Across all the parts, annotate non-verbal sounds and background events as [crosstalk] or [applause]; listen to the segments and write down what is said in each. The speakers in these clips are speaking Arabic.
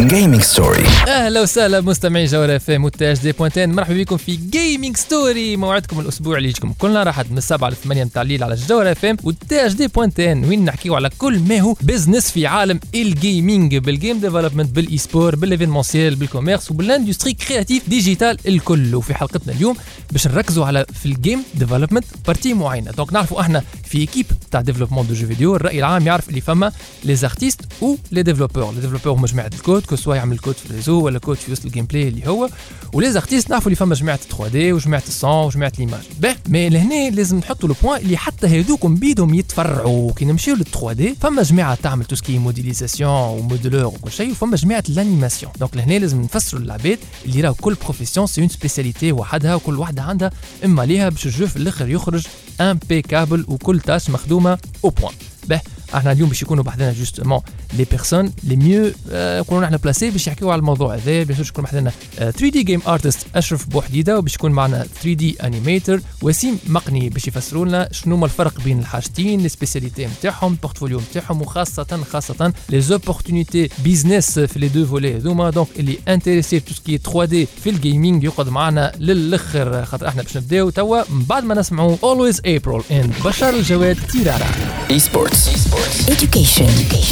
جيمنج ستوري أهلا وسهلا مستمعي جوهرة FM point tn مرحبا بكم في Gaming Story موعدكم الأسبوع اللي يجيكم كل نهار احد من السبعة ل 8 متاع الليل على جوهرة FM point tn وين نحكيو على كل ما هو business في عالم الجيمنج بالجيم ديفلوبمنت بالاي سبور بالايفينمونسيال بالكوميرس وبالاندستري كرياتيف ديجيتال الكل. وفي حلقتنا اليوم باش نركزوا على في ال game development partie معينة. donc نعرفوا إحنا في équipe تاع développement de jeux vidéo الرأي العام يعرف اللي فما les artistes و les développeurs les développeurs هما جماعة ال code que ce soit يعمل كود في ال réseau ولا كود في وسط ال gameplay اللي هو و les artistes نعرفوا اللي فما جماعة 3D وجماعه ال son وجماعه l'image باهي mais لهنا لازم نحطوا le point اللي حتى هذوكم بيدهم يتفرعوا كي نمشيو لل 3D فما جماعة تعمل tout ce qui est modélisation و modeleur وكل شيء وفما جماعة l'animation donc لهنا لازم نفسروا للعباد اللي راهو كل profession c'est une spécialité وحدها وكل واحدة عندها اما ليها باش ال jeu في الآخر يخرج impeccable وكل تاش مخدومه au point باهي إحنا اليوم باش يكونوا بحذنا justement les personnes les mieux يكونوا إحنا placés باش يحكيوا على الموضوع هذا باش يكون بحذنا 3D game artist أشرف بوحديدة وباش يكون معنا 3D animator وسيم مقني باش يفسروا لنا شنو هما الفرق بين الحاجتين les spécialités نتاعهم ال portfolio نتاعهم وخاصه خاصة les opportunités business في les deux volets هذوما donc اللي intéressé tout ce qui est 3D في ال gaming يقعد معنا للأخر. خاطر إحنا باش نبداو توا من بعد ما نسمعوا اولويز ابريل ان بشار الجواد تيرارا. اي سبورتس Education.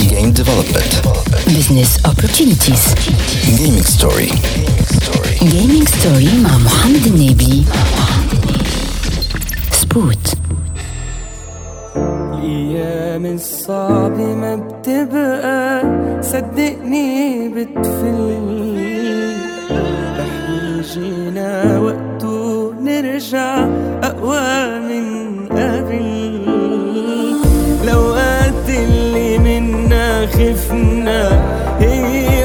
جيم ديفلوبمنت Business opportunities. جيمنج ستوري Gaming story مع محمد النبي. سبوت. الأيام الصعبة ما بتبقى صدقني بتفل رح يجينا وقت ونرجع أقوى من خفنا. هي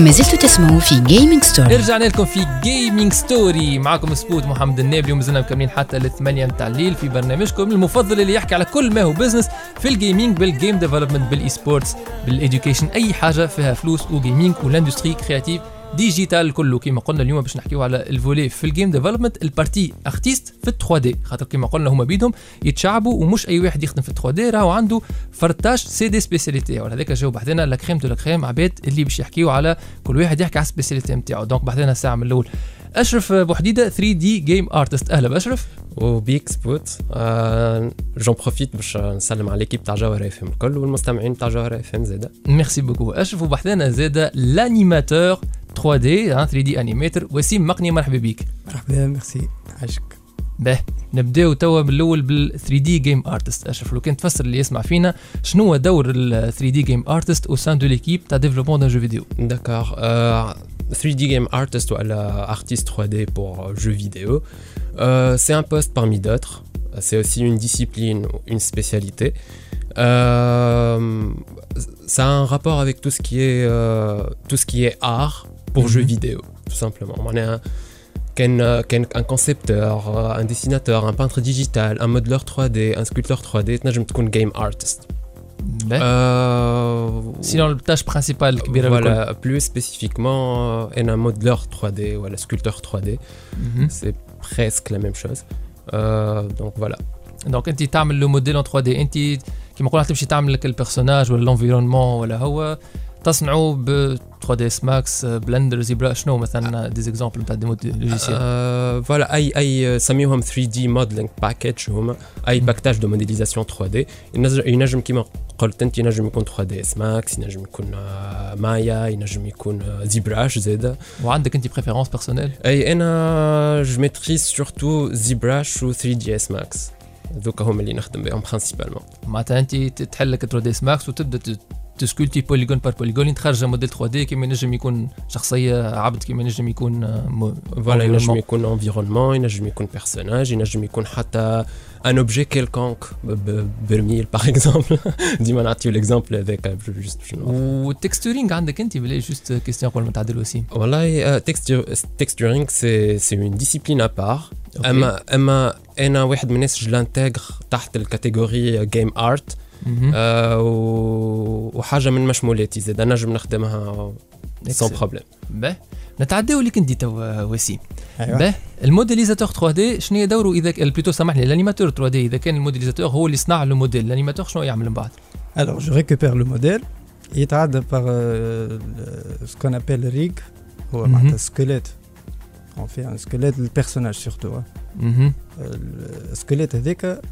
ما زلتوا تسمعوا في Gaming Story. رجعنا لكم في Gaming Story معكم سبوت محمد النابلي ومازلنا مكملين حتى للثمانية متاع الليل في برنامجكم المفضل اللي يحكي على كل ما هو business في ال gaming بال game development بال esports بال education أي حاجة فيها فلوس و gaming وال industrie créative digitale كله كما قلنا اليوم باش نحكيو على ال volet في ال game development ال partie artiste في 3D خاطر كما قلنا هما بيدهم يتشعبوا ومش أي واحد يخدم في 3D راهو عنده فرتاش c'est des spécialités voilà هذاك جاو بحذنا la crème de la crème عباد اللي باش يحكيو على كل واحد يحكي على ال spécialité نتاعو. donc بحذنا الساعة من الأول. أشرف بوحديدة 3D game artist أهلا بأشرف. وبيك سبوت. آه j'en profite باش نسلم على l'équipe تاع جوهر اف ام الكل والمستمعين تاع جوهر اف ام زاده merci beaucoup أشرف وبحذنا زاد l'animateur 3D 3D animator وسيم مقني مرحبا بيك مرحبا ميرسي عاشك باه نبداو توا بالاول بال 3D game artist اشرف لو كان تفسر اللي يسمع فينا شنو هو دور ال 3D game artist au sein de l'équipe تاع développement d'un jeu vidéo D'accord. Euh, 3D game artist ou alors artiste 3D pour euh, jeux vidéo, euh, c'est un poste parmi d'autres. C'est aussi une discipline, une spécialité. Euh, ça un rapport avec tout ce qui est, euh, tout ce qui est art pour mm jeux vidéo, tout simplement. On est un, euh, un, concepteur, euh, un dessinateur, un peintre digital, un modeleur 3D, un sculpteur 3D, je me game artist. Ben. Sinon, la tâche principale voilà, plus spécifiquement un modeleur 3D ou un sculpteur 3D mhm. c'est presque la même chose. Donc voilà. Donc tu as le modèle en 3D كيما قلنا تمشي تعمل لك البيرسوناج ولا الانفيرونمون ولا هو تصنعوا ب 3ds Max Blender ZBrush شنو مثلا des exemples نتاع des logiciels voilà, أي أي سميوهم 3D modeling package هما. أي package de modélisation 3D ينجم ينجم كيما قلت أنت ينجم يكون 3ds Max ينجم يكون آه، مايا ينجم يكون آه، ZBrush زاده وعندك أنت préférence personnelle أي أنا je maîtrise surtout ZBrush و 3ds Max ذوك هما اللي نخدم بهم principalement معناتها انت تحل لك 3D Max وتبدا ت sculpter polygone par polygone تخرج موديل 3 دي كيما ينجم يكون شخصية عبد كيما ينجم يكون آه، voilà ينجم environnement. يكون environnement ينجم يكون personnage ينجم يكون حتى un objet quelconque برميل par exemple ديما نعطيو ال exemple هذاك juste باش نوضح. وال texturing عندك انت بلا juste question قبل ما نتعدى لوسيم والله texturing c'est c'est une discipline à part OK. اما اما أنا واحد من الناس je l'intègre تحت ال catégorie game art مهم. آه، و- وحاجه من مشمولاتي زاد نجم نخدمها sans Excellent. نتعداو اللي كنت آه، وسيم. أيوه. ال modélisateur 3D شنو هي دوره إذا plutôt سامحني ال animateur 3D إذا كان ال modélisateur هو اللي صنع le modèle ال animateur شنو يعمل من بعد؟ Alors je récupère le modèle يتعدى par ce qu'on appelle rig هو معناتها squelette on fait un squelette لل personnage surtout ال squelette هذاك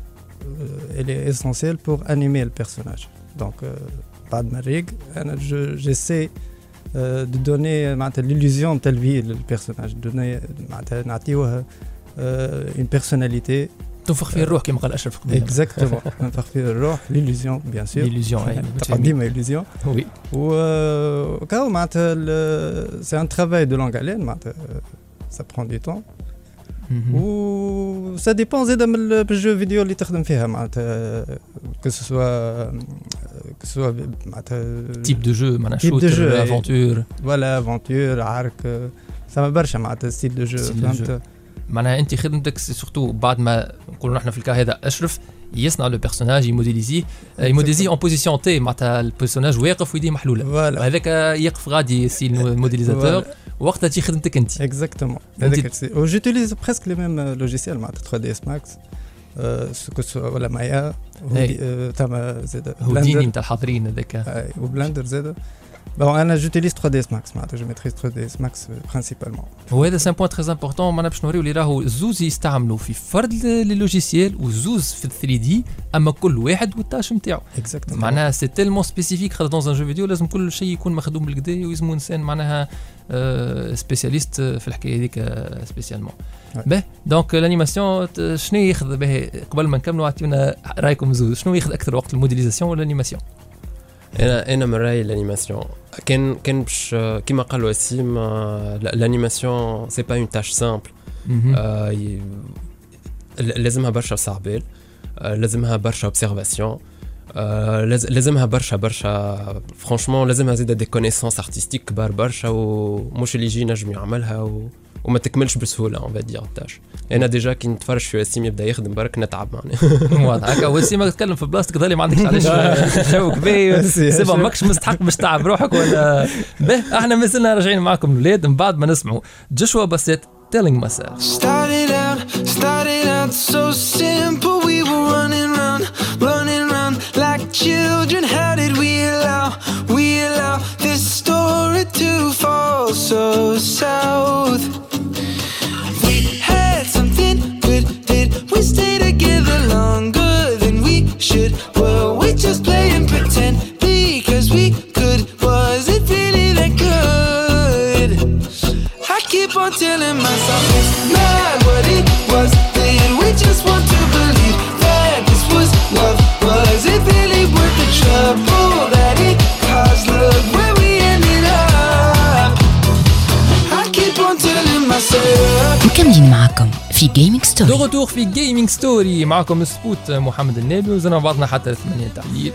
est essentiel pour animer ال personnage donc بعد ما rig أنا j'essaie j'essaie de donner معناتها, l'illusion de la vie le personnage, donner معناتها, نعطيوه euh, une personnalité. تنفخ فيه الروح كما قال أشرف قبل exactement. [laughs] نفخ فيه الروح l'illusion bien sûr. Illusion تبقى ديما illusion oui و كاو معناتها ال- c'est un travail de longue haleine معناتها ça prend du temps مهم. و ça dépend زاده من ال- بال jeu vidéo اللي تخدم فيها معناتها que ce soit que ce soit معناتها type de jeu معناها Type de شوتر jeu, افونتور فوالا افونتور عارك سما برشا معناتها style de jeu Style de فهمت معناها انت خدمتك surtout بعد ما نقولوا نحن في ال cas هذا اشرف يصنع le personnage ي modéliser ي modéliser en position T معناتها ال personnage واقف ويديه محلوله voilà وهذاك يقف غادي c'est ال modélisateur وقتها تجي خدمتك انت exactement أنت- هذاك الشيء و j'utilise presque les mêmes logiciels معناتها 3ds Max que ce soit ولا مايا أي. تما زاد هوديني نتاع الحاضرين هذاك. اي و Blender زاد bon أنا j'utilise 3ds Max معناتها je maîtrise 3ds Max principalement وهذا c'est un point très important معناها باش نوريو اللي راهو زوز يستعملوا في فرد les logiciels وزوز في 3D اما كل واحد وال tâche نتاعو exactement معناها c'est tellement spécifique خاطر dans un jeu vidéo لازم كل شيء يكون مخدوم بالقدا ويلزمو انسان معناها spécialiste في الحكاية هذيك spécialement Ouais. به donc ال animation شنو ياخذ به قبل ما نكملوا اعطيونا رايكم زوز شنو ياخذ أكثر وقت ال modélisation ولا ال animation أنا أنا من رايي ال animation كان كان باش كيما قال وسيم آه، لا- ال animation c'est pas une tâche simple آه، ي- ل- لازمها برشا صعبال آه، لازمها برشا observation لازمها برشا برشا franchement لازمها زيد des connaissances artistiques كبار برشا ومش اللي يجي نجم يعملها و... وما تكملش بسهولة on va dire ال tâche أنا déjà كي نتفرج في وسيم يبدأ يخدم برك نتعب معناها [laughs] واضح. هكا وسيم تتكلم في بلاصتك ظلي ما عندكش علاش. [laughs] [laughs] جوك باهي c'est bon ماكش مستحق باش تعب روحك ولا. به إحنا مازلنا راجعين معكم الاولاد من بعد ما نسمعوا Joshua Bassett telling myself. Started out, started out so simple. We were running round, running round like children. How did we allow, we allow this story to fall so south? should? Well, we just play and pretend because we could. Was it really that good? I keep on telling myself it's not what it was. Did we just want to believe that this was love? Was it really worth the trouble that it caused? Look where we ended up. I keep on telling myself. مكملين معكم في جيمنج دو ستوري Retour في Gaming Story معكم سبوت محمد النبي وزرنا بعضنا حتى الثمانية متاع الليل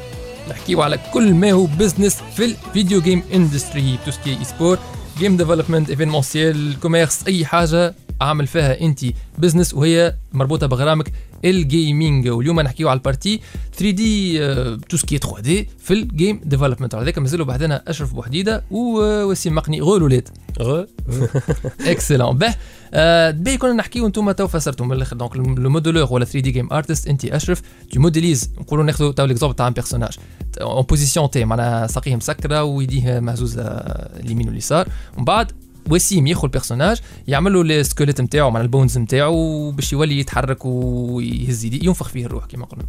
نحكيو على كل ما هو business في ال video game industry tout ce qui est e-sport game development événementiel commerce أي حاجة عامل فيها انت business وهي مربوطة بغرامك ال gaming واليوم نحكيو على ال partie 3D tout ce qui 3D في ال game development ذلك مازالوا بعدنا أشرف بوحديده ووسيم مقني. غول ولاد. غ اكسلون [laughs] به آه، باهي كنا نحكيو أنتم تو فسرتوا من الآخر. donc le modeleur ولا 3D game artist انت أشرف tu modélises نقولوا ناخذوا تو l'exemple تاع un personnage en position T معناها ساقيه مسكره ويديه مهزوزه اليمين واليسار. ومن بعد وسيم ياخذ ال personnage يعمل له ال squelette نتاعو معناها ال bones نتاعو باش يولي يتحرك ويهز ينفخ فيه الروح كما قلنا.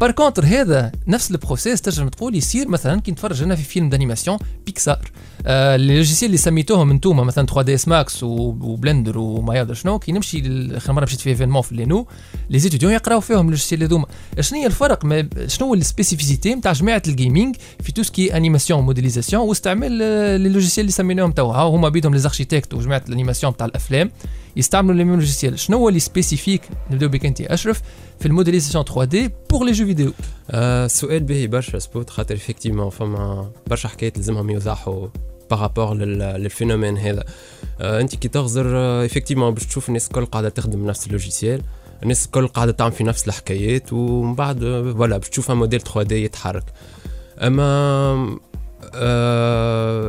par contre هذا نفس ال process تنجم تقول يصير مثلا كي نتفرج أنا في فيلم d'animation Pixar آه les logiciels اللي سميتوهم انتوما مثلا 3ds Max و Blender وما يدري شنو كي نمشي اخر مرة مشيت في événement في لينو les étudiants يقراو فيهم ال logiciels هذوما. شنو هي الفرق ما شنو هو ال spécificité نتاع جماعة ال gaming في tout ce qui animation modélisation واستعمال les logiciels اللي سميناهم توا هما بيدهم les architectes وجماعة ال animation تاع الأفلام. يستعملوا les mêmes logiciels شنو هو اللي spécifique نبداو بك انت أشرف في ال modélisation 3D pour les jeux vidéo آه، سؤال باهي برشا سبوت خاطر effectivement فما برشا حكايات لازمهم يوضحوا par rapport لل phénomène هذا. آه، أنت كي تغزر effectivement باش تشوف الناس الكل قاعدة تخدم نفس ال logiciels الناس الكل قاعدة تعمل في نفس الحكايات ومن بعد آه، voilà باش تشوف موديل 3 دي يتحرك. أما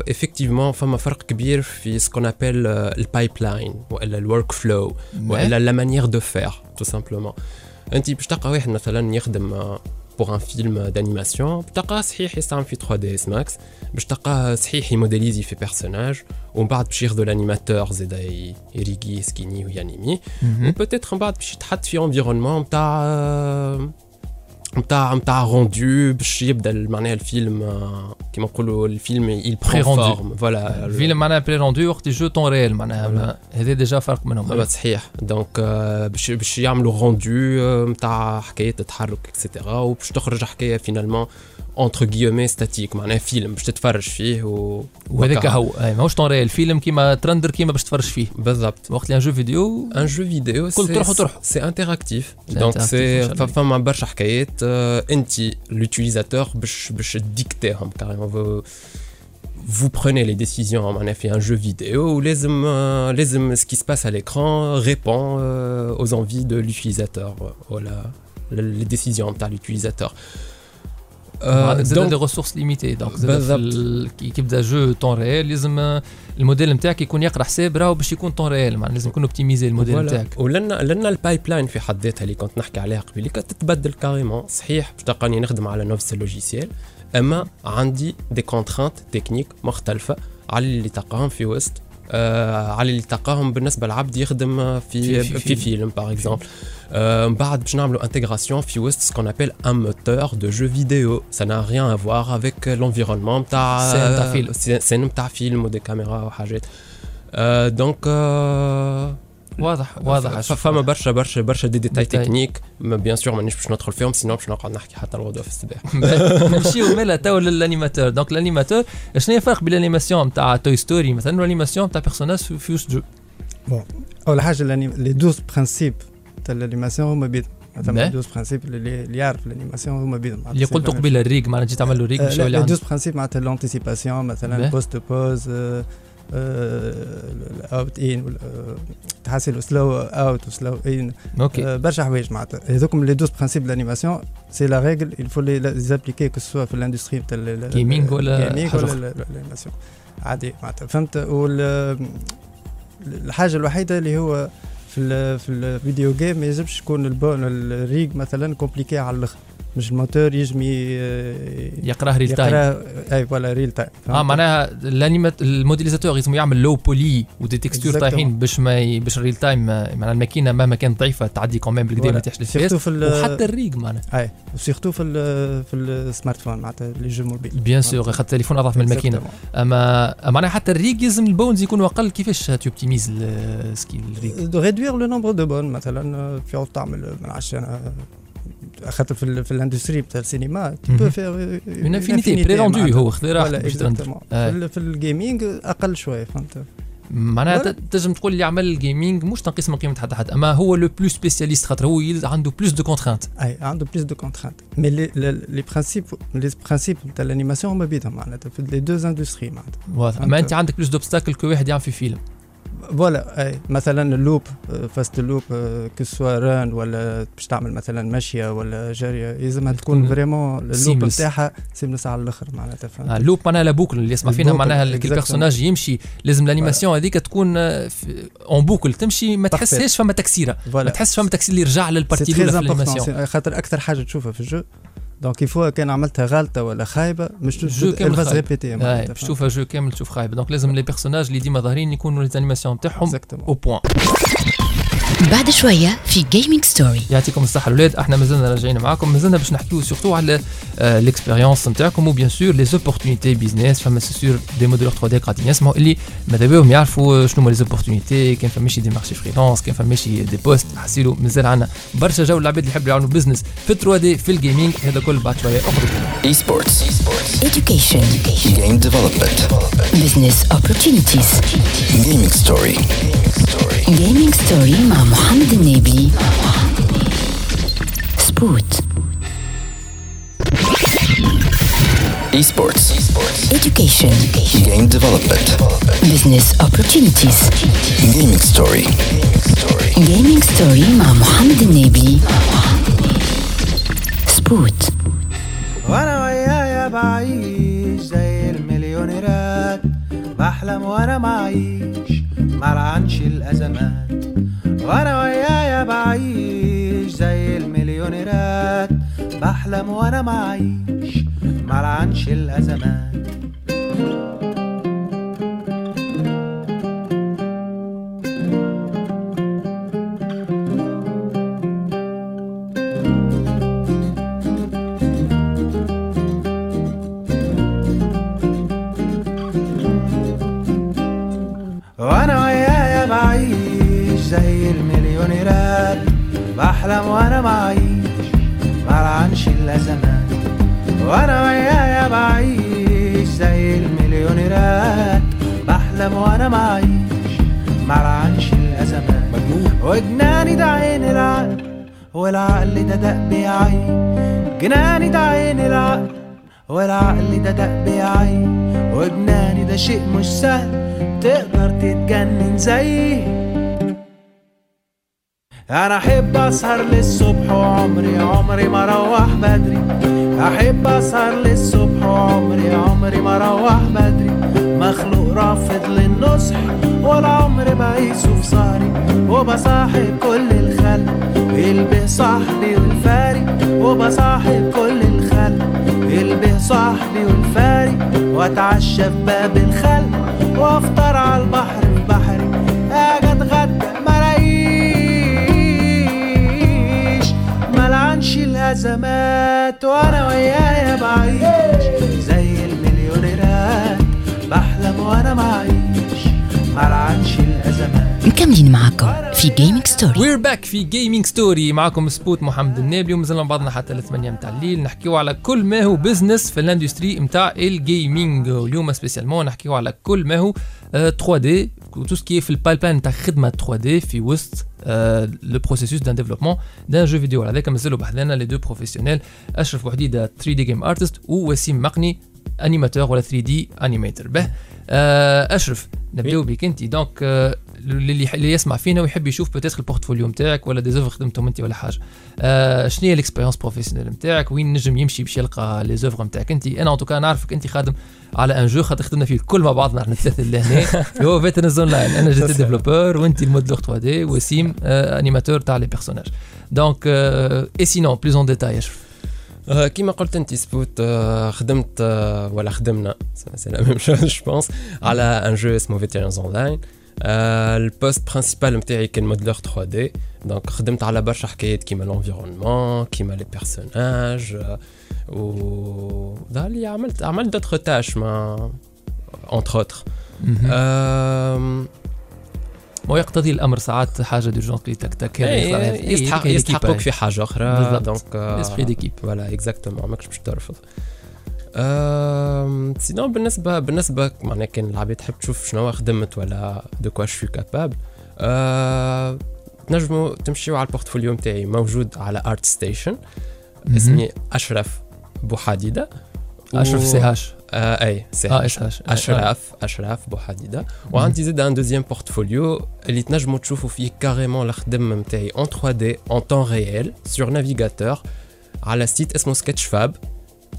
effectivement فما فرق كبير في ce qu'on appelle ال pipeline ولا ال workflow ولا la manière de faire tout simplement انت باش تلقى واحد مثلا يخدم pour un film d'animation تلقاه صحيح يستعمل في 3ds Max باش تلقاه صحيح ي modéliser في personnage ومن بعد باش ياخذوا ال animateur زادا ي- ي rigger skinner وي animer و peut-être من بعد باش يتحط في environnement نتاع نتاع نتاع روندو باش يبدا معناها الفيلم آه، كيما نقولوا الفيلم يل بري. فورم فوالا الفيلم معناها بري روندو وقت الجو طون ريال معناها. هذا ديجا فرق آه، منهم صحيح دونك آه، باش باش يعملوا روندو نتاع حكايه تتحرك اكسيتيرا وباش تخرج حكاية فينالمون اونتر غيومي ستاتيك معناها فيلم باش تتفرج فيه و وهذاك وكا. هو أي ماهوش طون ريال فيلم كيما ترندر كيما باش تفرج فيه بالضبط وقت اللي ان جو فيديو ان جو فيديو كل تروح وتروح. c'est interactif C'est donc interactif، سي إن شاء الله. فما برشا حكايات آه، انت l'utilisateur باش باش ديكتيهم carrément vous prenez les décisions معناها في un jeu vidéo ولازم آه، لازم ce qui se passe à l'écran répond euh, aux envies de l'utilisateur. Euh, voilà. Les décisions نتاع l'utilisateur. آه، زاد des ressources limitées donc زاد كي يبدا jeu temps réel لازم الموديل نتاعك يكون يقرا حساب راهو باش يكون temps réel معناها لازم يكون optimisé ال modèle. نتاعك ولنا لنا ال pipeline في حد ذاتها اللي كنت نحكي عليها قبيله تتبدل carrément صحيح باش تلقاني نخدم على نفس ال logiciel أما عندي des contraintes techniques مختلفة على اللي تلقاهم في وسط آه على اللي تلقاهم بالنسبة لعبد يخدم في في- في, في في فيلم. فيلم par exemple آه من بعد باش نعملوا intégration في وسط ce qu'on appelle un moteur de jeu vidéo ça n'a rien à voir avec l'environnement. نتاع scène نتاع فيلم. scène نتاع فيلم و des caméras وحاجات آه donc آه واضح واضح ف- أشوف. فما برشا برشا برشا دي ديتاي ديتاي. تكنيك ما bien sûr مانيش باش ندخل فيهم sinon باش نقعد نحكي حتى الغدوه في الصباح نمشيو مالا تو لل animateur donc ال animateur شنو هي الفرق بين ال animation نتاع Toy Story مثلا وال animation نتاع personnage في في وسط jeu اول حاجة les 12 principes ال animation هما بيدهم. ثما 12 principes اللي يعرف ال animation هما بيدهم اللي قلت قبيل ال rig معناها جيت تعمل له rig باش يولي لي عنده 12 principes معناتها l'anticipation مثلا. pose to pose الاوت ان تحسن slow out و slow in OK. برشا حوايج معناتها. هذوكم les 12 principes l'animation c'est la règle les appliquer que ce soit في ال industry تاع Gaming ولا ال gaming ولا. ال animation. عادي معناتها. فهمت؟ وال الحاجة الوحيدة اللي هو في ال في ال video game ما يلزمش يكون ال bone ال rig مثلا compliqué على الآخر. مش الموتور يجم ي- يقراه real time يقرا أي voilà real time آه معناها ال modélisateur لازم يعمل low poly و des textures. طايحين باش ما. باش ال real time معناها الماكينة مهما كانت ضعيفة تعدي quand même بالكدا ما تحش surtout وحتى ال rig معناها. أي و surtout في ال في ال smartphone معناتها لي jeux mobiles bien sûr خاطر التليفون أضعف من الماكينة. أما معناها حتى ال rig يلزم ال bones يكونوا أقل. كيفاش t'optimises السكيل ال rig؟ de réduire le nombre de bones مثلا في تعمل من عشان خاطر في, في ال industry بتاع السينما. tout faire من infinité pré-rendu هو خذ باش exactement آه. في, ال- في ال gaming أقل شوية فهمت؟ معناها تنجم تقول اللي عمل ال gaming مش تنقيس من قيمة حتى حد أما هو le plus spécialiste خاطر هو عنده plus de contraintes أي عنده plus de contraintes mais les les principes les principes تاع ال animation هما بيدهم معناتها في les deux industries معناتها. واضح. أما أنت عندك plus d'obstacles que واحد يعمل في فيلم. voilà أي مثلا ال loop فاست ال loop que ce soit run ولا باش تعمل مثلا ماشيه ولا جارية لازمها تكون vraiment ال loop. نتاعها seamless على الآخر معناتها فهمت آه، ال loop معناها la boucle اللي يسمع فينا معناها. ال personnage يمشي لازم ال animation هذيك تكون en boucle تمشي ما. تحسهاش فما تكسيرة ما تحسش فما تكسير اللي يرجع لل partie الأولى في ال animation خاطر أكثر حاجة تشوفها في ال jeu donc يفوا كان عملتها غلطه ولا خايبه مش ال jeu كامل فاز. répété باش تشوفها jeu كامل تشوف خايب donc لازم les personnages اللي ديما ظاهرين يكونوا les animations تاعهم au point بعد شوية في Gaming Story يعطيكم الصحة الأولاد أحنا مازلنا راجعين معاكم مازلنا باش نحكيو surtout على l'expérience نتاعكم و bien sûr les opportunités business فما c'est sûr des modeleurs 3D قاعدين يسمعوا اللي ماذا بهم يعرفوا شنو هما les opportunités كان فماشي des marchés freelance كان فماشي des postes حسيلو مازال عندنا برشا جو العباد اللي يحبوا يعملوا business في 3D في ال gaming هذا كل بعد شوية. أخرى Esports. education. Game development. business opportunities. Gaming story. gaming story مع محمد النبي. سبوت. Esports. education. Game development. business opportunities. Gaming story. gaming story مع محمد النبي سبوت وأنا ويايا بعيش زي المليونيرات. بحلم وأنا معيش. ملعنش الأزمات. وأنا ويايا بعيش زي المليونيرات. بحلم وأنا معيش ملعنش الازمات بحلم وأنا معيش ملعنش الازمات وأنا ويايا بعيش زي المليونيرات. بحلم وأنا معيش ملعنش الازمات وجناني ده عين العقل والعقل ده دق عين جناني ده عين العقل والعقل ده دق عين وجناني ده شيء مش سهل تقدر تتجنن زيي أنا أحب أسهر للصبح وعمري عمري ما أروح بدري. أحب أسهر للصبح وعمري عمري ما أروح بدري. مخلوق رافض للنصح ولا عمري بقيسه في سهري وبصاحب كل الخلق البه صاحبي والفاري. وبصاحب كل الخلق البه صاحبي والفاري. وأتعشى في باب الخلق وأفطر على البحر في بحري ملعنش الأزمات وأنا ويايا بعيش. زي المليونيرات بحلم وأنا معيش. ملعنش الأزمات. مكملين معاكم في Gaming Story we're back في Gaming Story معكم سبوت محمد النابلي ومازلنا بعضنا حتى ل 8 متاع الليل. نحكيو على كل ما هو بزنس في ال industry متاع ال gaming واليوم spécialement نحكيو على كل ما هو آه، 3D و tout ce qui في ال pipeline نتاع خدمه 3D في وسط le processus d'un développement d'un jeu vidéo هذاك مازالوا بحذانا les deux professionnels اشرف بوحديده 3D game artist ووسيم مقني animateur ولا 3D animator به آه، اشرف نبداو بك أنت. donc آه، اللي اللي يسمع فينا ويحب يشوف peut-être ال portfolio نتاعك ولا des œuvres خدمتهم أنت ولا حاجة. آه شنو هي ال expérience professionnelle نتاعك وين نجم يمشي باش يلقى les œuvres نتاعك انت أنا en tout cas نعرفك أنت خادم على un jeu خاطر خدمنا فيه الكل مع بعضنا إحنا الثلاثة اللي هنا. هو Veterans Online أنا جيت développeur وأنت ال modeleur 3D وسيم آه animateur تاع les personnages donc آه et sinon plus en détail اشرف آه، كيما قلت انت سبوت آه، خدمت آه، ولا خدمنا c'est la même chose je pense على un jeu اسمه Veterans Online ال poste principal نتاعي كان modeleur 3D donc خدمت على برشا حكايات كيما l'environnement كيما les personnages و دالي عملت عملت d'autres tâches mais entre autres ما يقتضي الأمر ساعات حاجة دو جونت تك تك يستحق يستحقوك في حاجة أخرى. donc esprit d'équipe voilà exactement ماكش باش ترفض. أم، sinon بالنسبة بالنسبة معناها كان العباد تحب تشوف شنو خدمت ولا de quoi je suis capable تنجموا تمشيو على ال portfolio نتاعي موجود على ArtStation اسمي أشرف بوحديدة. أشرف سي هاش آه اي سي آه هاش. S H اشراف اشراف بوحديده وعندي زيد un deuxième portfolio اللي تنجموا تشوفوا فيه carrément الخدمه نتاعي en 3D en temps réel sur navigateur على site اسمه Sketchfab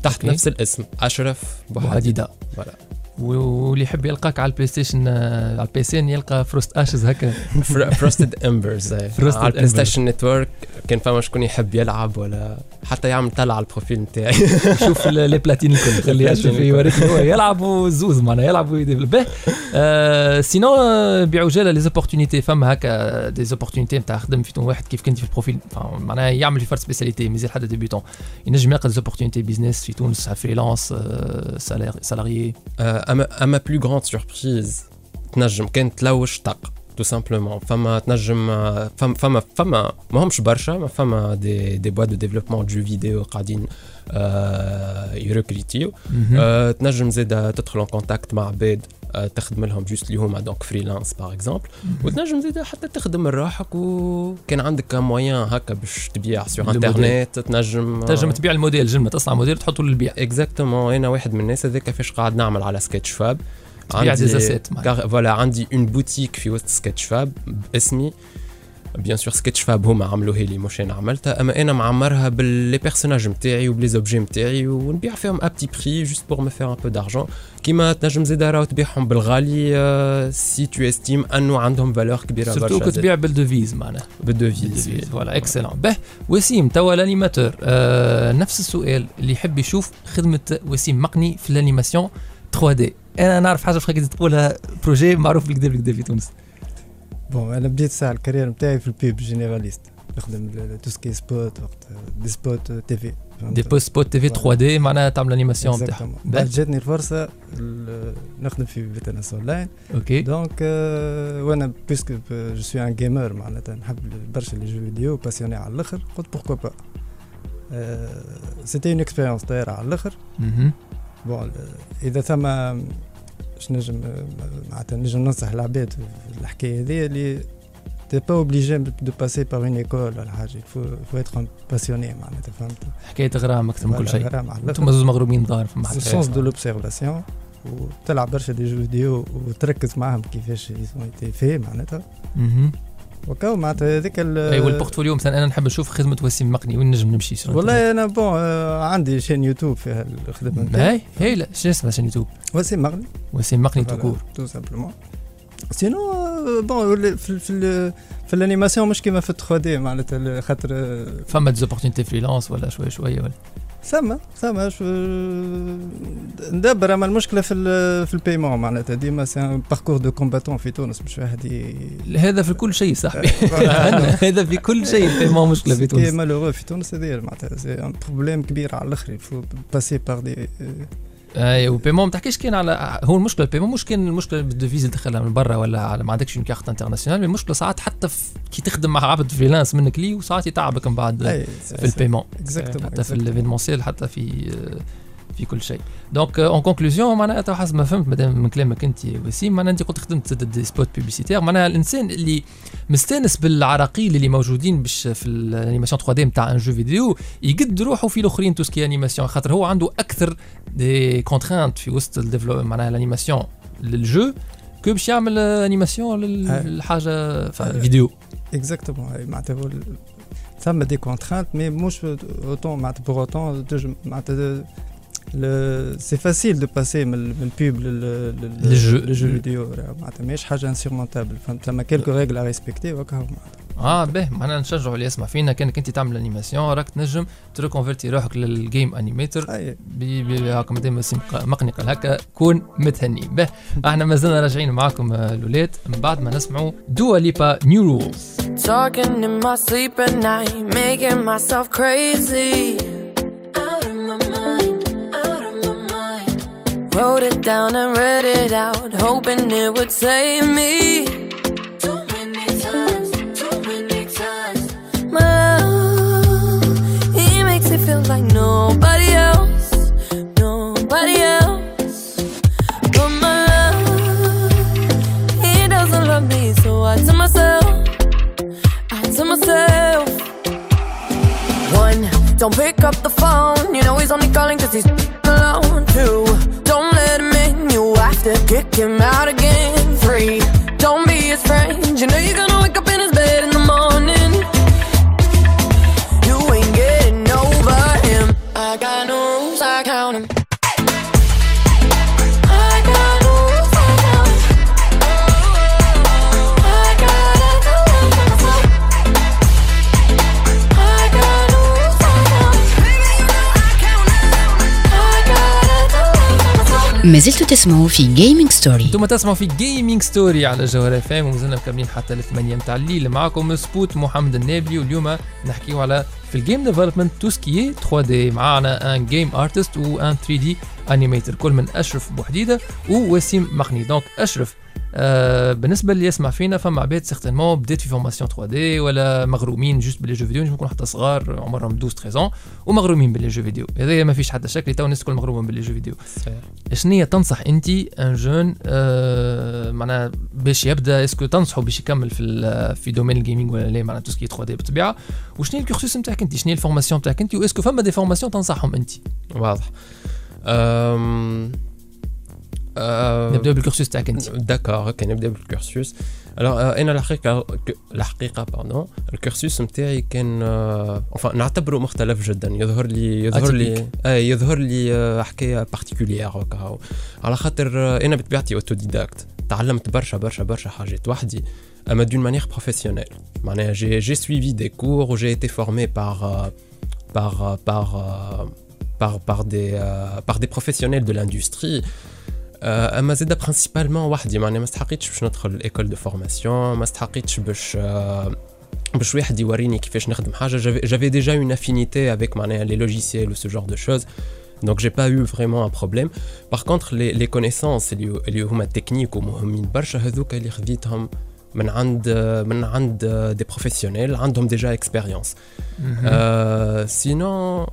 تحت okay. نفس الاسم اشرف بوحديده وحديده voilà واللي يحب يلقاك على ال PlayStation آه، على ال PC يلقى Frost Ashes هكا. [laughs] Frosted Embers [laughs] على ال Play. Station Network كان فما شكون يحب يلعب ولا حتى يعمل طلع على ال profil نتاعي. [laughs] شوف les platines الكل خليه يشوف ال platine يوريك هو يلعب وزوز معناها يلعب ويديفلوب به. سينو بعجاله لي زوبورتونيتي فما هكا دي زوبورتونيتي نتاع خدم في تون واحد كيف كنت في البروفيل. معناها يعمل في فرد سبيسياليتي مازال حتى ديبيتون ينجم يلقى زوبورتونيتي بيزنس في تونس فريلانس سالاريي آه، اما اما بلو غراند سوربريز تنجم كان تلوش طق تو سامبلومون فما تنجم آه، فما فما فما ما همش برشا ما فما دي دي بواد دو ديفلوبمون جو فيديو قاعدين آه، يركريتيو آه، تنجم زيد تدخل en contact مع عباد آه، تخدم لهم juste اللي هما donc freelance par exemple وتنجم زيد حتى تخدم من روحك وكان عندك moyen هكا باش تبيع sur. internet تنجم تنجم تبيع الموديل جمله تصنع موديل تحطه للبيع. exactement أنا واحد من الناس هذاك كيفاش قاعد نعمل على Sketchfab تبيع des assets معناها. كار- voilà عندي une boutique في وسط Sketchfab باسمي. bien sûr Sketchfab هما عملوها لي مش أنا عملتها اما أنا معمرها ب les personnages نتاعي و ب les objets نتاعي ونبيع فيهم à petit prix juste pour me faire un peu d'argent كيما تنجم زيد راهو تبيعهم بالغالي آه، si tu estimes انه عندهم valeur كبيره surtout برشا زيد. تبيع بال devises معناها بال devises voilà excellent به وسيم توا ال animateur آه نفس السؤال اللي يحب يشوف خدمه وسيم مقني في ال animation 3D أنا نعرف حاجة في تقولها projet معروف بالكدا بالكدا في تونس bon أنا بديت ساعه ال carrière نتاعي في ال pub généraliste نخدم tout ce qui spot وقت des spots TV des postes spots TV 3D معناها تعمل animation نتاعها Exactement. به. بعد جاتني الفرصه ال- نخدم في Veterans Online okay donc آه، وأنا puisque je suis un gamer معناتها نحب برشا les jeux vidéo passionné على الآخر قلت pourquoi pas c'était une expérience طايره على الآخر مهم. bon اذا ثم باش نجم معناتها نجم ننصح العباد في الحكاية هذه اللي t'es pas obligé de passer par une école ولا حاجة. faut faut être passionné معناتها فهمت؟ حكاية غرام أكثر من كل شيء. أنتم زوز مغرومين دار في محل ال sens de l'observation وتلعب برشا des jeux vidéo وتركز معاهم كيفاش ils ont été في معناتها. وكاو معناتها هذيك ال- أي وال portfolio مثلا أنا نحب نشوف خدمة وسيم مقني وين نجم نمشي؟ والله أنا bon آه، عندي chaîne YouTube فيها الخدمة هاي؟ هاي لا شنو اسمها chaîne YouTube؟ وسيم مقني وسيم مقني tout court tout simplement sinon bon في في في ال animation مش كيما في 3D معناتها خاطر فما des opportunités freelance ولا شوية شوية ولا ثم ثم شو- ندبر أما المشكلة في ال- في ال paiement معناتها. ديما c'est parcours du combattant في تونس مش واحد هذا في كل شيء صاحبي. [laughs] [laughs] هذا في كل شيء ما مشكلة في تونس. مالوغو في تونس هذايا معناتها. c'est un problème كبير على الآخر passer par des اي و paiement ما تحكيش كان على هو المشكلة ال paiement مش كان المشكلة بال devises اللي تدخلها من برا ولا على ما عندكش une carte internationale المشكلة ساعات حتى في كي تخدم مع عبد freelance منك لي وساعات يتعبك من بعد في ال paiement حتى في. ال événementiel حتى في في كل شيء. donc en conclusion معناها حسب ما فهمت مادام من كلامك أنت وسيم معناها أنت قلت خدمت des spots publicitaires معناها الإنسان اللي مستأنس بالعراقيل اللي موجودين باش في ال animation 3D نتاع un jeu vidéo يقد روحه في الأخرين tout ce qui animation خاطر هو عنده أكثر des contraintes في وسط ال développe معناها ال animation لل jeu que باش يعمل animation أي. للحاجة vidéo. Exactement معناتها ثم des contraintes mais مش autant معناتها pour autant معناتها c'est facile de passer من ال- من ال pub لل jeu. لل jeu vidéo معناتها ماهيش حاجة insurmontable فهمت ثم quelques règles à respecter وكاهو معناتها آه به معناها نشجعوا اللي يسمع فينا كانك انت تعمل animation راك تنجم ت reconverti روحك لل game animator هاكا مادام وسيم ق- مقني قال هكا كون متهني به إحنا مازلنا راجعين معاكم الاولاد من بعد ما نسمعوا Dua Lipa New Rules Talking in my sleep at night, making myself crazy. Wrote it down and read it out, hoping it would save me. تسمعوا في جيمنج ستوري أنتم تسمعوا في Gaming Story على جوهر اف ام ومازلنا مكملين حتى الثمانية متاع الليل. معاكم سبوت محمد النابلي واليوم نحكيو على في ال game development tout ce qui 3D معانا un game artist و un 3D animator كل من أشرف بوحديدة ووسيم مخني. donc أشرف بالنسبة اللي يسمع فينا فما عباد certainement بدات في formation 3D ولا مغرومين juste ب les jeux vidéo نجم يكونوا حتى صغار عمرهم 12 13 ومغرومين ب les jeux vidéo هذا ما فيش حتى شك تو الناس الكل مغرومة ب les jeux vidéo شنو هي تنصح أنت un jeune آه معناها باش يبدأ؟ est-ce que تنصحوا باش يكمل في في domaine ال gaming ولا لا؟ معناها tout ce qui 3D بالطبيعة. وشنو هي ال cursus نتاعك أنت؟ شنو هي ال formation نتاعك أنت؟ و est-ce que فما des formations تنصحهم أنت؟ واضح. أم... أم... نبداو بال cursus تاعك انت d'accord OK نبدا بال cursus alors أنا الحقيقة الحقيقة pardon ال cursus نتاعي كان enfin نعتبره مختلف جدا يظهر لي يظهر لي اي يظهر لي آه، حكايه particulière هكا على خاطر آه، أنا بطبيعتي autodidacte تعلمت برشا برشا برشا حاجات وحدي اما d'une manière professionnelle معناها j'ai j'ai suivi des cours و j'ai été formé par euh, par euh, par euh, par par des euh, par des professionnels de l'industrie. آه، أما زاده principalement وحدي معناها ما استحقيتش باش ندخل école de formation ما استحقيتش باش آه، باش واحد يوريني كيفاش نخدم حاجة. j'avais déjà une affinité avec معناها les logiciels و ce genre de choses donc j'ai pas eu vraiment un problème par contre les les connaissances اللي اللي هما techniques ومهمين برشا هذوك اللي خذيتهم من عند من عند des professionnels عندهم déjà expérience آه sinon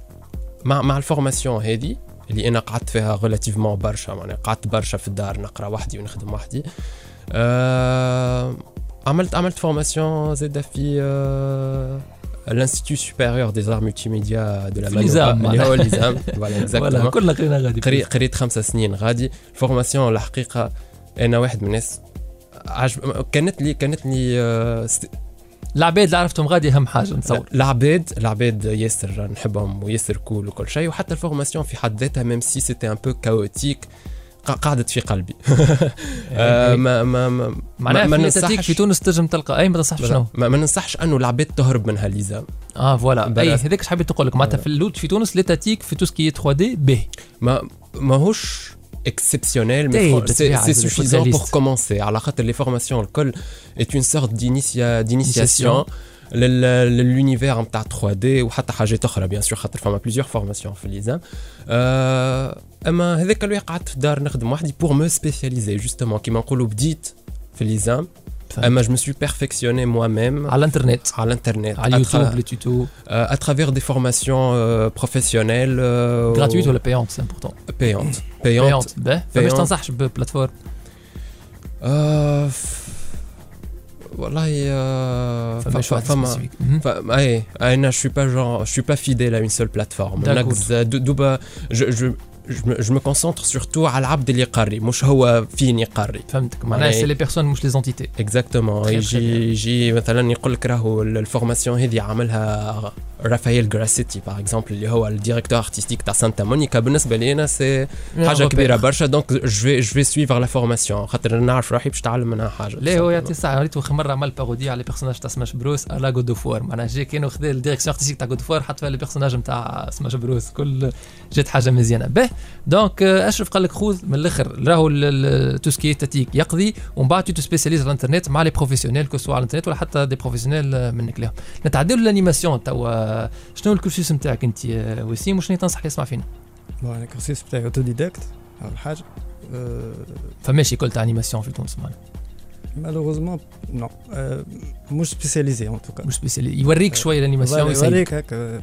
مع مع ال formation هذه اللي أنا قعدت فيها relativement برشا معناها قعدت برشا في الدار نقرأ وحدي ونخدم وحدي. آه عملت عملت formation زاده في آه ال Institut Supérieur des Arts Multimédia de la l'ISAM اللي هو. L'ISAM voilà exactement كلنا قرينا غادي. قريت قريت خمسة سنين غادي. ال formation الحقيقة أنا واحد من الناس عجب كانت لي كانت لي آه، العباد اللي عرفتهم غادي أهم حاجة نتصور. العباد العباد ياسر نحبهم وياسر cool وكل شيء وحتى ال formation في حد ذاتها même si c'était un peu chaotique قعدت في قلبي. [laughs] [laughs] آه، ما ما ما معناها ما في ننصحش- في تونس تنجم تلقى. أي ما تنصحش شنو؟ ما, ما ننصحش أنه العباد تهرب منها l'ISAM آه voilà. أي هذاك حبيت نقول لك. معناتها في اللوت في تونس لي تاتيك في tout ce qui 3D به ما ماهوش exceptionnel تاي mais بالطبيعة، سي c'est سوفيزون spécialiste. بور كومونسي على خاطر les formations الكل est une sorte d'initiation. D'initiation ل l'univers نتاع 3D وحتى حاجات أخرى bien sûr خاطر فما plusieurs formations في ال l'ISAM آه اما هذاك الوقت قعدت في الدار نخدم وحدي pour me spécialiser justement كيما نقولوا بديت في ال l'ISAM اما je me suis perfectionné moi-même على الانترنت على الانترنت على اليوتيوب les tutos à travers des formations euh, professionnelles euh, gratuite ولا payantes c'est important payantes. Payantes. payantes به فماش Payante. تنصحش ب plateforme آه، ف- والله آه، ف- فما ف- شو فما spécifique. Mhm. ف- اي أنا je suis pas genre je suis pas fidèle à une seule plateforme. D'accord. نقز دو- دوبا je je je me, je me concentre surtout على العبد اللي يقري مش هو فين يقري فهمتك معناها معناها c'est les personnes مش les entités exactement Très, très يجي يجي مثلا يقول لك راهو ال- ال formation هذه عملها رافائيل جراسيتي par exemple اللي هو ال directeur artistique تاع سانتا مونيكا بالنسبة لي أنا c'est حاجة كبيره برشا donc je vais je vais suivre la formation خاطر نعرف روحي باش نتعلم منها حاجة لا هو يعطي الصحة ريت اخر مرة عمل parodie على personnage تاع Smash Bros على God of War معناها جا كانوا خذا ال direction artistique تاع God of War حط فيها ال personnage نتاع Smash Bros كل جات حاجة مزيانة به donc آه، اشرف قال لك خذ من الأخر راهو tout ce qui تاتيك يقضي ومن بعد tu spécialises على الانترنت مع les professionnels que ce soit على الانترنت ولا حتى des professionnels آه، منك لهم. نتعداو لل animation توا شنو ال cursus نتاعك أنت آه، وسيم؟ وشنو تنصح يسمع فينا؟ Bon أنا ال cursus بتاعي autodidacte أول حاجة أه فماشي école تاع animation في تونس معناها. Malheureusement non أه مش spécialisée en tout cas مش spécialisée يوريك شوية ال animation. يوريك هكا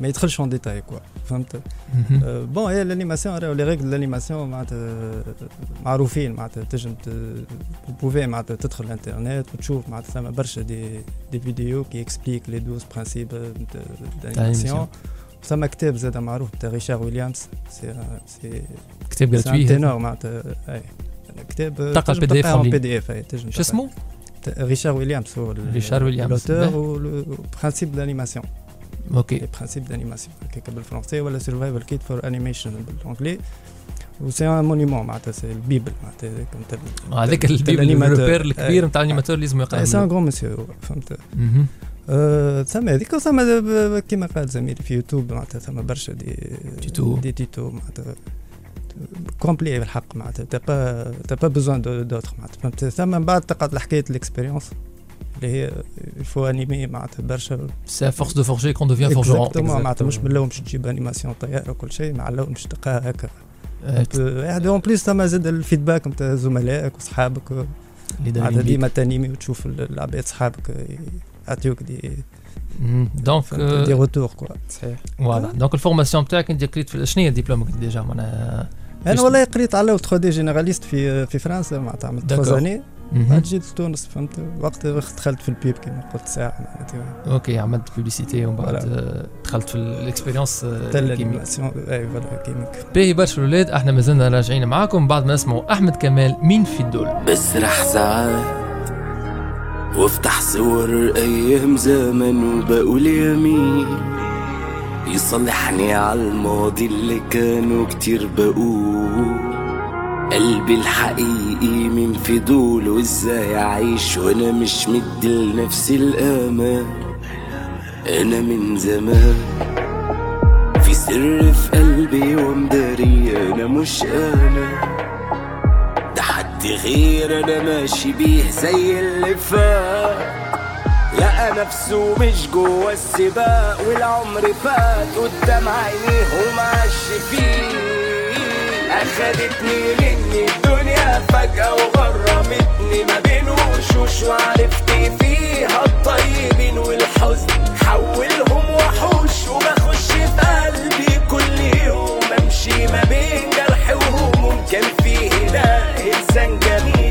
ما يدخلش en détail quoi فهمت مهم. أه bon هي l'animation راهو les règles l'animation معناتها معروفين معناتها تنجم pouvez معناتها تدخل الانترنت وتشوف معناتها ثما برشا des des vidéos qui expliquent les 12 principes d'animation ثما كتاب زاد معروف تاع ريشار ويليامز سي سي كتاب سي جراتوي تينور معناتها اي كتاب تلقى تنجم PDF تلقاه en ligne. PDF اي تنجم شو اسمه؟ ريشار ويليامز هو ريشار ويليامز. به. l'auteur وال principes d'animation OK les principes d'animation هكاك بالفرنسي ولا Survival Kit for animation بال anglais و c'est un monument معناتها c'est la bible معناتها كنت هذاك ال bible ال repère الكبير نتاع l'animateur لازم يقرا c'est un منه. grand monsieur فهمت مهم. آه، ثم هذيك وثم ب- كيما قال زميلي في يوتيوب معناتها ثم برشا دي تيتو. دي تيتو معناتها complets بالحق معناتها t'as pas t'as pas besoin d'autre معناتها فهمت ثم من بعد تقعد الحكاية l'expérience اللي هي il faut animer معناتها برشا. c'est force de forger qu'on devient forgeron Exactement، معناتها مش من الأول باش تجيب animation طيارة وكل شيء مع الأول باش تلقاها هكا. en plus ثم زاد ال feedback نتاع زملائك وصحابك. معناتها. ديما ت animer وتشوف العباد صحابك يعطيوك des. donc des retours quoi صحيح. voilà donc la formation بتاعك انت قريت في شنو هي دبلومك déjà معناها أنا والله قريت على 3D généraliste في في فرنسا معناتها عملت 3 D'accord. زاني. بعد جيت لتونس فهمت؟ وقت دخلت في البيب كما قلت ساعة معناتها أوكي عملت بيبليسيتي ومن بعد. آه، دخلت في الاكسبيريونس حتى الانيماسيون اي فوالا كيميك باهي برشا الاولاد إحنا مازلنا راجعين معاكم بعد ما نسمعوا أحمد كمال مين في الدول بسرح ساعات وافتح صور أيام زمن وبقول يمين يصلحني على الماضي اللي كانوا كتير بقول. قلبي الحقيقي مين في دول وازاي اعيش وأنا مش مدي لنفسي الامان. أنا من زمان في سر في قلبي ومداري أنا مش أنا. ده حد غير أنا ماشي بيه زي اللي فات. لقى نفسه مش جوا السباق والعمر فات قدام عينيه ومعش فيه. اخدتني مني الدنيا فجأة وغرمتني. ما بين وشوش وعرفت فيها الطيبين والحزن. حولهم وحوش وبخش في قلبي كل يوم. أمشي ما بين جرح وهموم. كان فيه هنا إنسان جميل.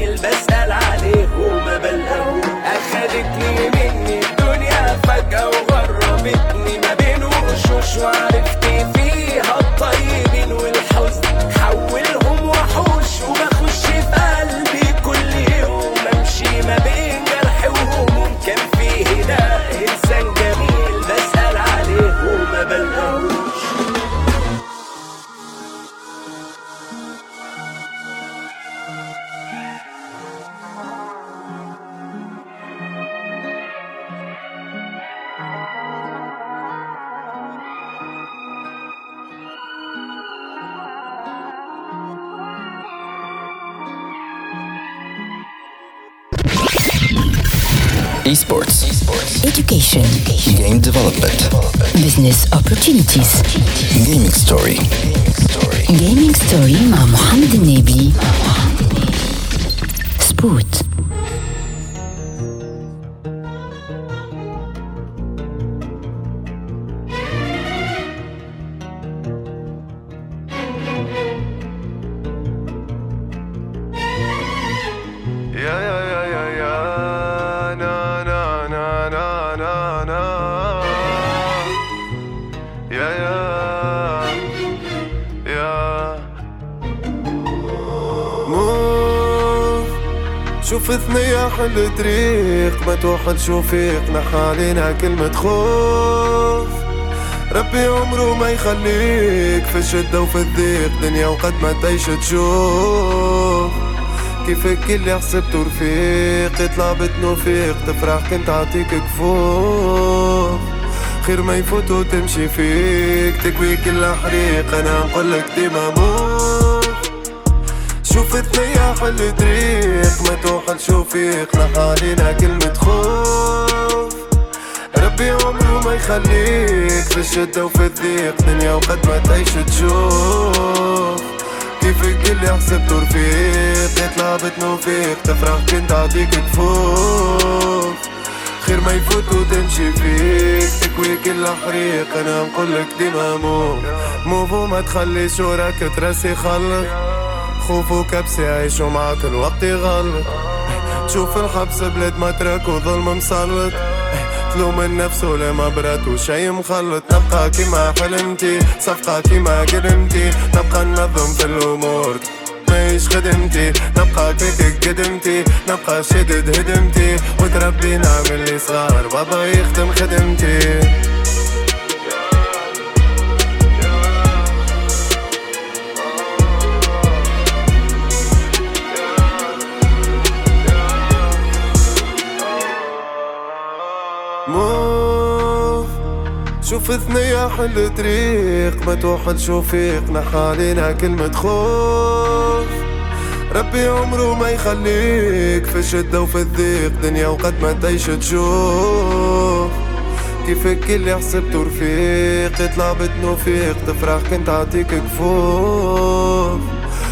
Education. Game development. Business opportunities. Gaming story. Gaming ستوري مع محمد النبي سبوت حل طريق ما توحل شوفيق علينا كلمة خوف ربي عمره ما يخليك في الشدة وفي الضيق دنيا وقد ما تعيش تشوف. كيفك اللي حسبته رفيق يطلع بتنوفيق تفرح كنت عطيك كفوف. خير ما يفوت وتمشي فيك تكوي كل حريق أنا نقولك ديما موت شوف الثنية حل طريق ما توحل شوفيق نحى علينا كلمة خوف. ربي عمره ما يخليك في الشدة وفي الضيق دنيا وقد ما تعيش تشوف. كيفك اللي حسبته رفيق يطلع بتنوفيق تفرح كنت عطيك كفوف خير ما يفوت وتمشي فيك تكوي كل حريق أنا نقولك ديما موف موف وما تخلي شورك ترسي خلط خوف وكبسة يعيشوا معاك الوقت يغلط. تشوف الحبس بلاد مترك وظلم مسلط. تلوم النفس ولا ما برأت وشي مخلط. نبقى كيما حلمتي صفقة كيما قدمتي. نبقى ننظم في الأمور مايش خدمتي. نبقى بيك قدمتي نبقى شدد هدمتي. وتربي نعمل لي صغار بابا يخدم خدمتي. شوف ثنية حل طريق ما توحل شوفيق نحى علينا كلمة خوف ربي عمره ما يخليك في الشدة وفي الضيق دنيا وقد ما تعيش تشوف. كيفك اللي حسبته رفيق يطلع بتنوفيق تفرح كنت عطيك كفوف.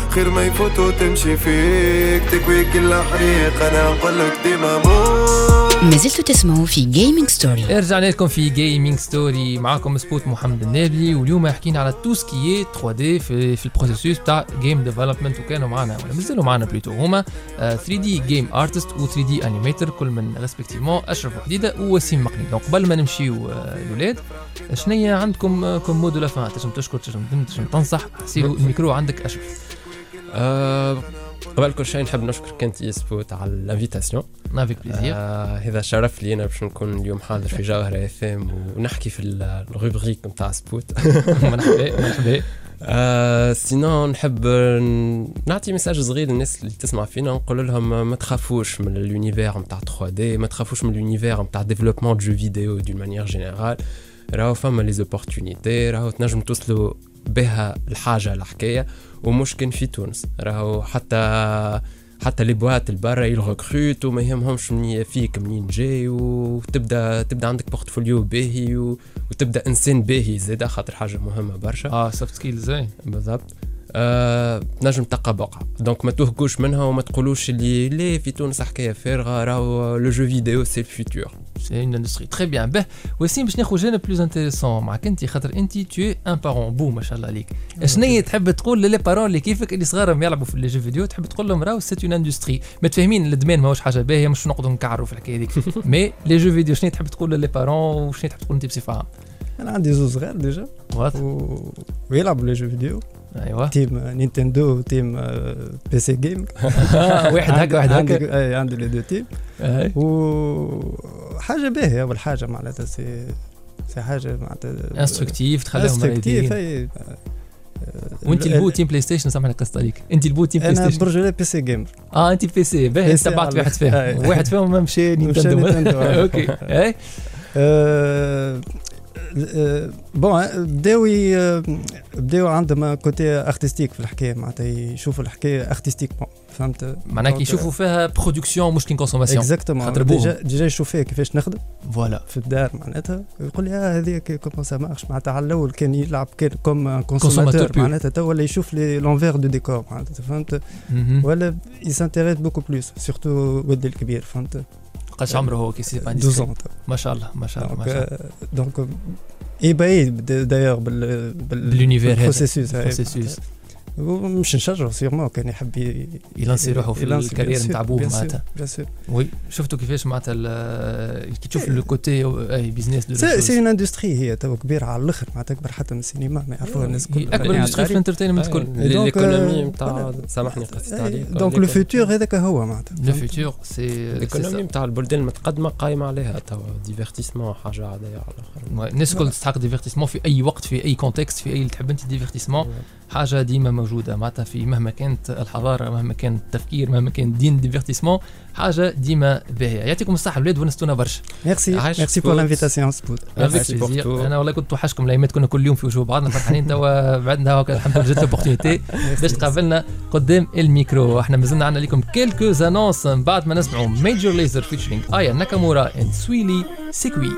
خير ما يفوت وتمشي فيك تكوي كل حريق أنا نقولك ديما موت ما زلتوا تسمعوا في Gaming Story رجعنا لكم في Gaming Story معاكم سبوت محمد النابلي واليوم حكينا على tout ce qui 3D في في ال processus بتاع game development وكانوا معنا ولا مازالوا معنا plutôt هما 3D game artist و 3D animator كل من respectivement أشرف وحديدة ووسيم مقني donc قبل ما نمشيو آه، الاولاد شنيا عندكم آه، comme mot de la fin تنجم تشكر تنجم تنصح سيبوا الميكرو عندك أشرف. آه، قبل كل شيء نحب نشكرك أنت سبوت على l'invitation. avec plaisir. آه هذا شرف لي أنا باش نكون اليوم حاضر في جوهرة FM ونحكي في ال rubrique نتاع سبوت. [laughs] مرحبا مرحبا. آه sinon نحب نعطي message صغير للناس اللي تسمع فينا. نقول لهم ما تخافوش من l'univers نتاع 3D ما تخافوش من l'univers نتاع développement de jeux vidéo d'une manière générale راهو فما les opportunités راهو تنجم توصلوا بها الحاجة الحكاية ومش كان في تونس. راهو حتى حتى les boîtes البرا elles recrutent وما يهمهمش منين فيك منين جاي وتبدأ تبدأ عندك portfolio باهي. وتبدأ إنسان باهي زاده خاطر حاجة مهمة برشا. آه soft skills زين بالضبط. آه نجم تلقى بقعة donc ما تهكوش منها وما تقولوش اللي ليه في تونس حكاية فارغة راهو le jeu vidéo c'est le futur c'est une industrie très bien به وسيم باش ناخذ جانب plus intéressant معك أنت خاطر أنت t'es un parent بو ما شاء الله عليك. شنو هي تحب تقول ل les parents اللي كيفك؟ اللي صغارهم يلعبوا في les jeux vidéo تحب تقول لهم راهو c'est une industrie متفاهمين الأدمان ماهوش حاجة باهية مش نقعدوا نكعروا في الحكاية هذيك. mais les jeux vidéo شنو تحب تقول ل les parents وشنو تحب تقول أنت بصفة عامة؟ أنا عندي زوز صغار déjà و... ويلعبوا les jeux vidéo أيوه. team Nintendo و team آه، PC game. [laughs] واحد هكا واحد هكا. اي عندي les deux teams. وحاجه باهية أول حاجة معناتها سي سي حاجة معناتها instructive تخليهم instructive أي وأنت البو team PlayStation سامحني قصت عليك. أنت البو team Play أنا Station برجولي PC gamer آه أنت ال PC. باهي بي انت تبعت واحد فيهم. واحد فيهم ما مشى Nintendo. [laughs] OK أي. آه، آه، bon بداو ي- بداو عندهم côté artistique في الحكاية معناتها يشوفوا الحكاية artistique فهمت؟ معناها كي يشوفوا فيها production مش que consommation exactement. déjà déjà يشوف فيها كيفاش نخدم. voilà في الدار معناتها يقول لي آه هذيك comment ça marche معناتها على الأول كان يلعب كان comme consommateur. معناتها تو ولا يشوف لي l'envers du décor معناتها فهمت. ولا ي s'intéresse beaucoup plus surtout ولدي الكبير فهمت؟ قاش عمره هو كي سي با 12 ans ما شاء الله ما شاء الله ما شاء الله. donc ايباي دايوغ بال بال بال univers هذا. بال processus processus مش نشجعه sûrement كان يحب ي lancer روحه في ال carrière نتاع بوه معناتها. oui. شفتوا كيفاش معناتها ال- كي تشوف le côté أي business donc c'est une industrie هي تو كبيرة على الآخر معناتها اكبر حتى من السينما ما يعرفوها الناس هي الكل اكبر industry في ال entertainment كل. Donc, l'économie نتاع. سامحني قصيت إيه، عليك donc le futur هذاك هو معناتها. le futur c'est l'économie نتاع البلدان المتقدمه قايمة عليها توا divertissement حاجة عاديه على الآخر. الناس الكل تستحق divertissement في أي وقت في أي contexte في أي اللي تحب أنت divertissement حاجة ديما موجودة معناتها في مهما كانت الحضارة مهما كان التفكير مهما كان الدين divertissement حاجة ديما باهية. يعطيكم الصحة الولاد ونستونا برشا. merci merci pour. l'invitation سبوت. أنا والله كنت توحشكم الأيامات كنا كل يوم في وجوه بعضنا فرحانين توا بعدنا هكا الحمد لله جات l'opportunité [laughs] باش تقابلنا قدام الميكرو. إحنا مازلنا عندنا لكم quelques annonces من بعد ما نسمعوا Major Lazer featuring Aya Nakamura and Swae Lee C'est cuit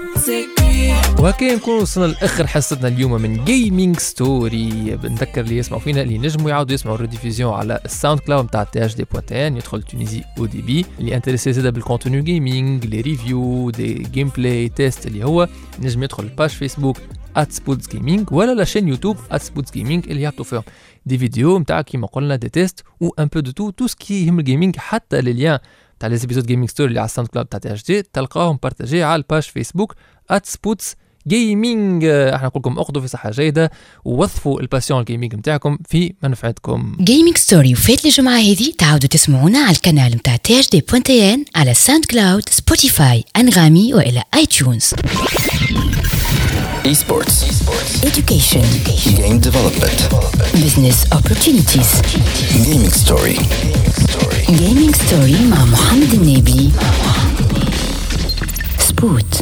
وهكا نكون وصلنا لاخر حصتنا اليوم من Gaming Story بنذكر اللي يسمعوا فينا اللي ينجموا يعاودوا يسمعوا ال rediffusion على ال SoundCloud نتاع THD point يدخل تونيزي أو دي بي اللي intéressé زاده بال contenu gaming les reviews des gameplay tests اللي هو نجم يدخل ال page Facebook @سبوتس gaming ولا la chaîne YouTube @سبوتس gaming اللي يحطوا فيهم des vidéos نتاع كيما قلنا des tests و un peu de tout tout ce qui يهم ال gaming حتى les liens تاع les épisodes Gaming Story اللي على ال SoundCloud تاع THD تلقاهم partagés على ال page Facebook @سبوتس gaming أحنا نقول لكم أخذوا في صحة جيدة ووظفوا ال passion ال gaming نتاعكم في منفعتكم. Gaming Story وفات الجمعة هذه تعاودوا تسمعونا على القناة متاع THD point tn على SoundCloud Spotify انغامي وإلى iTunes Esports. education. Game development. business opportunities. Gaming story. Gaming Story مع محمد النبي. سبوت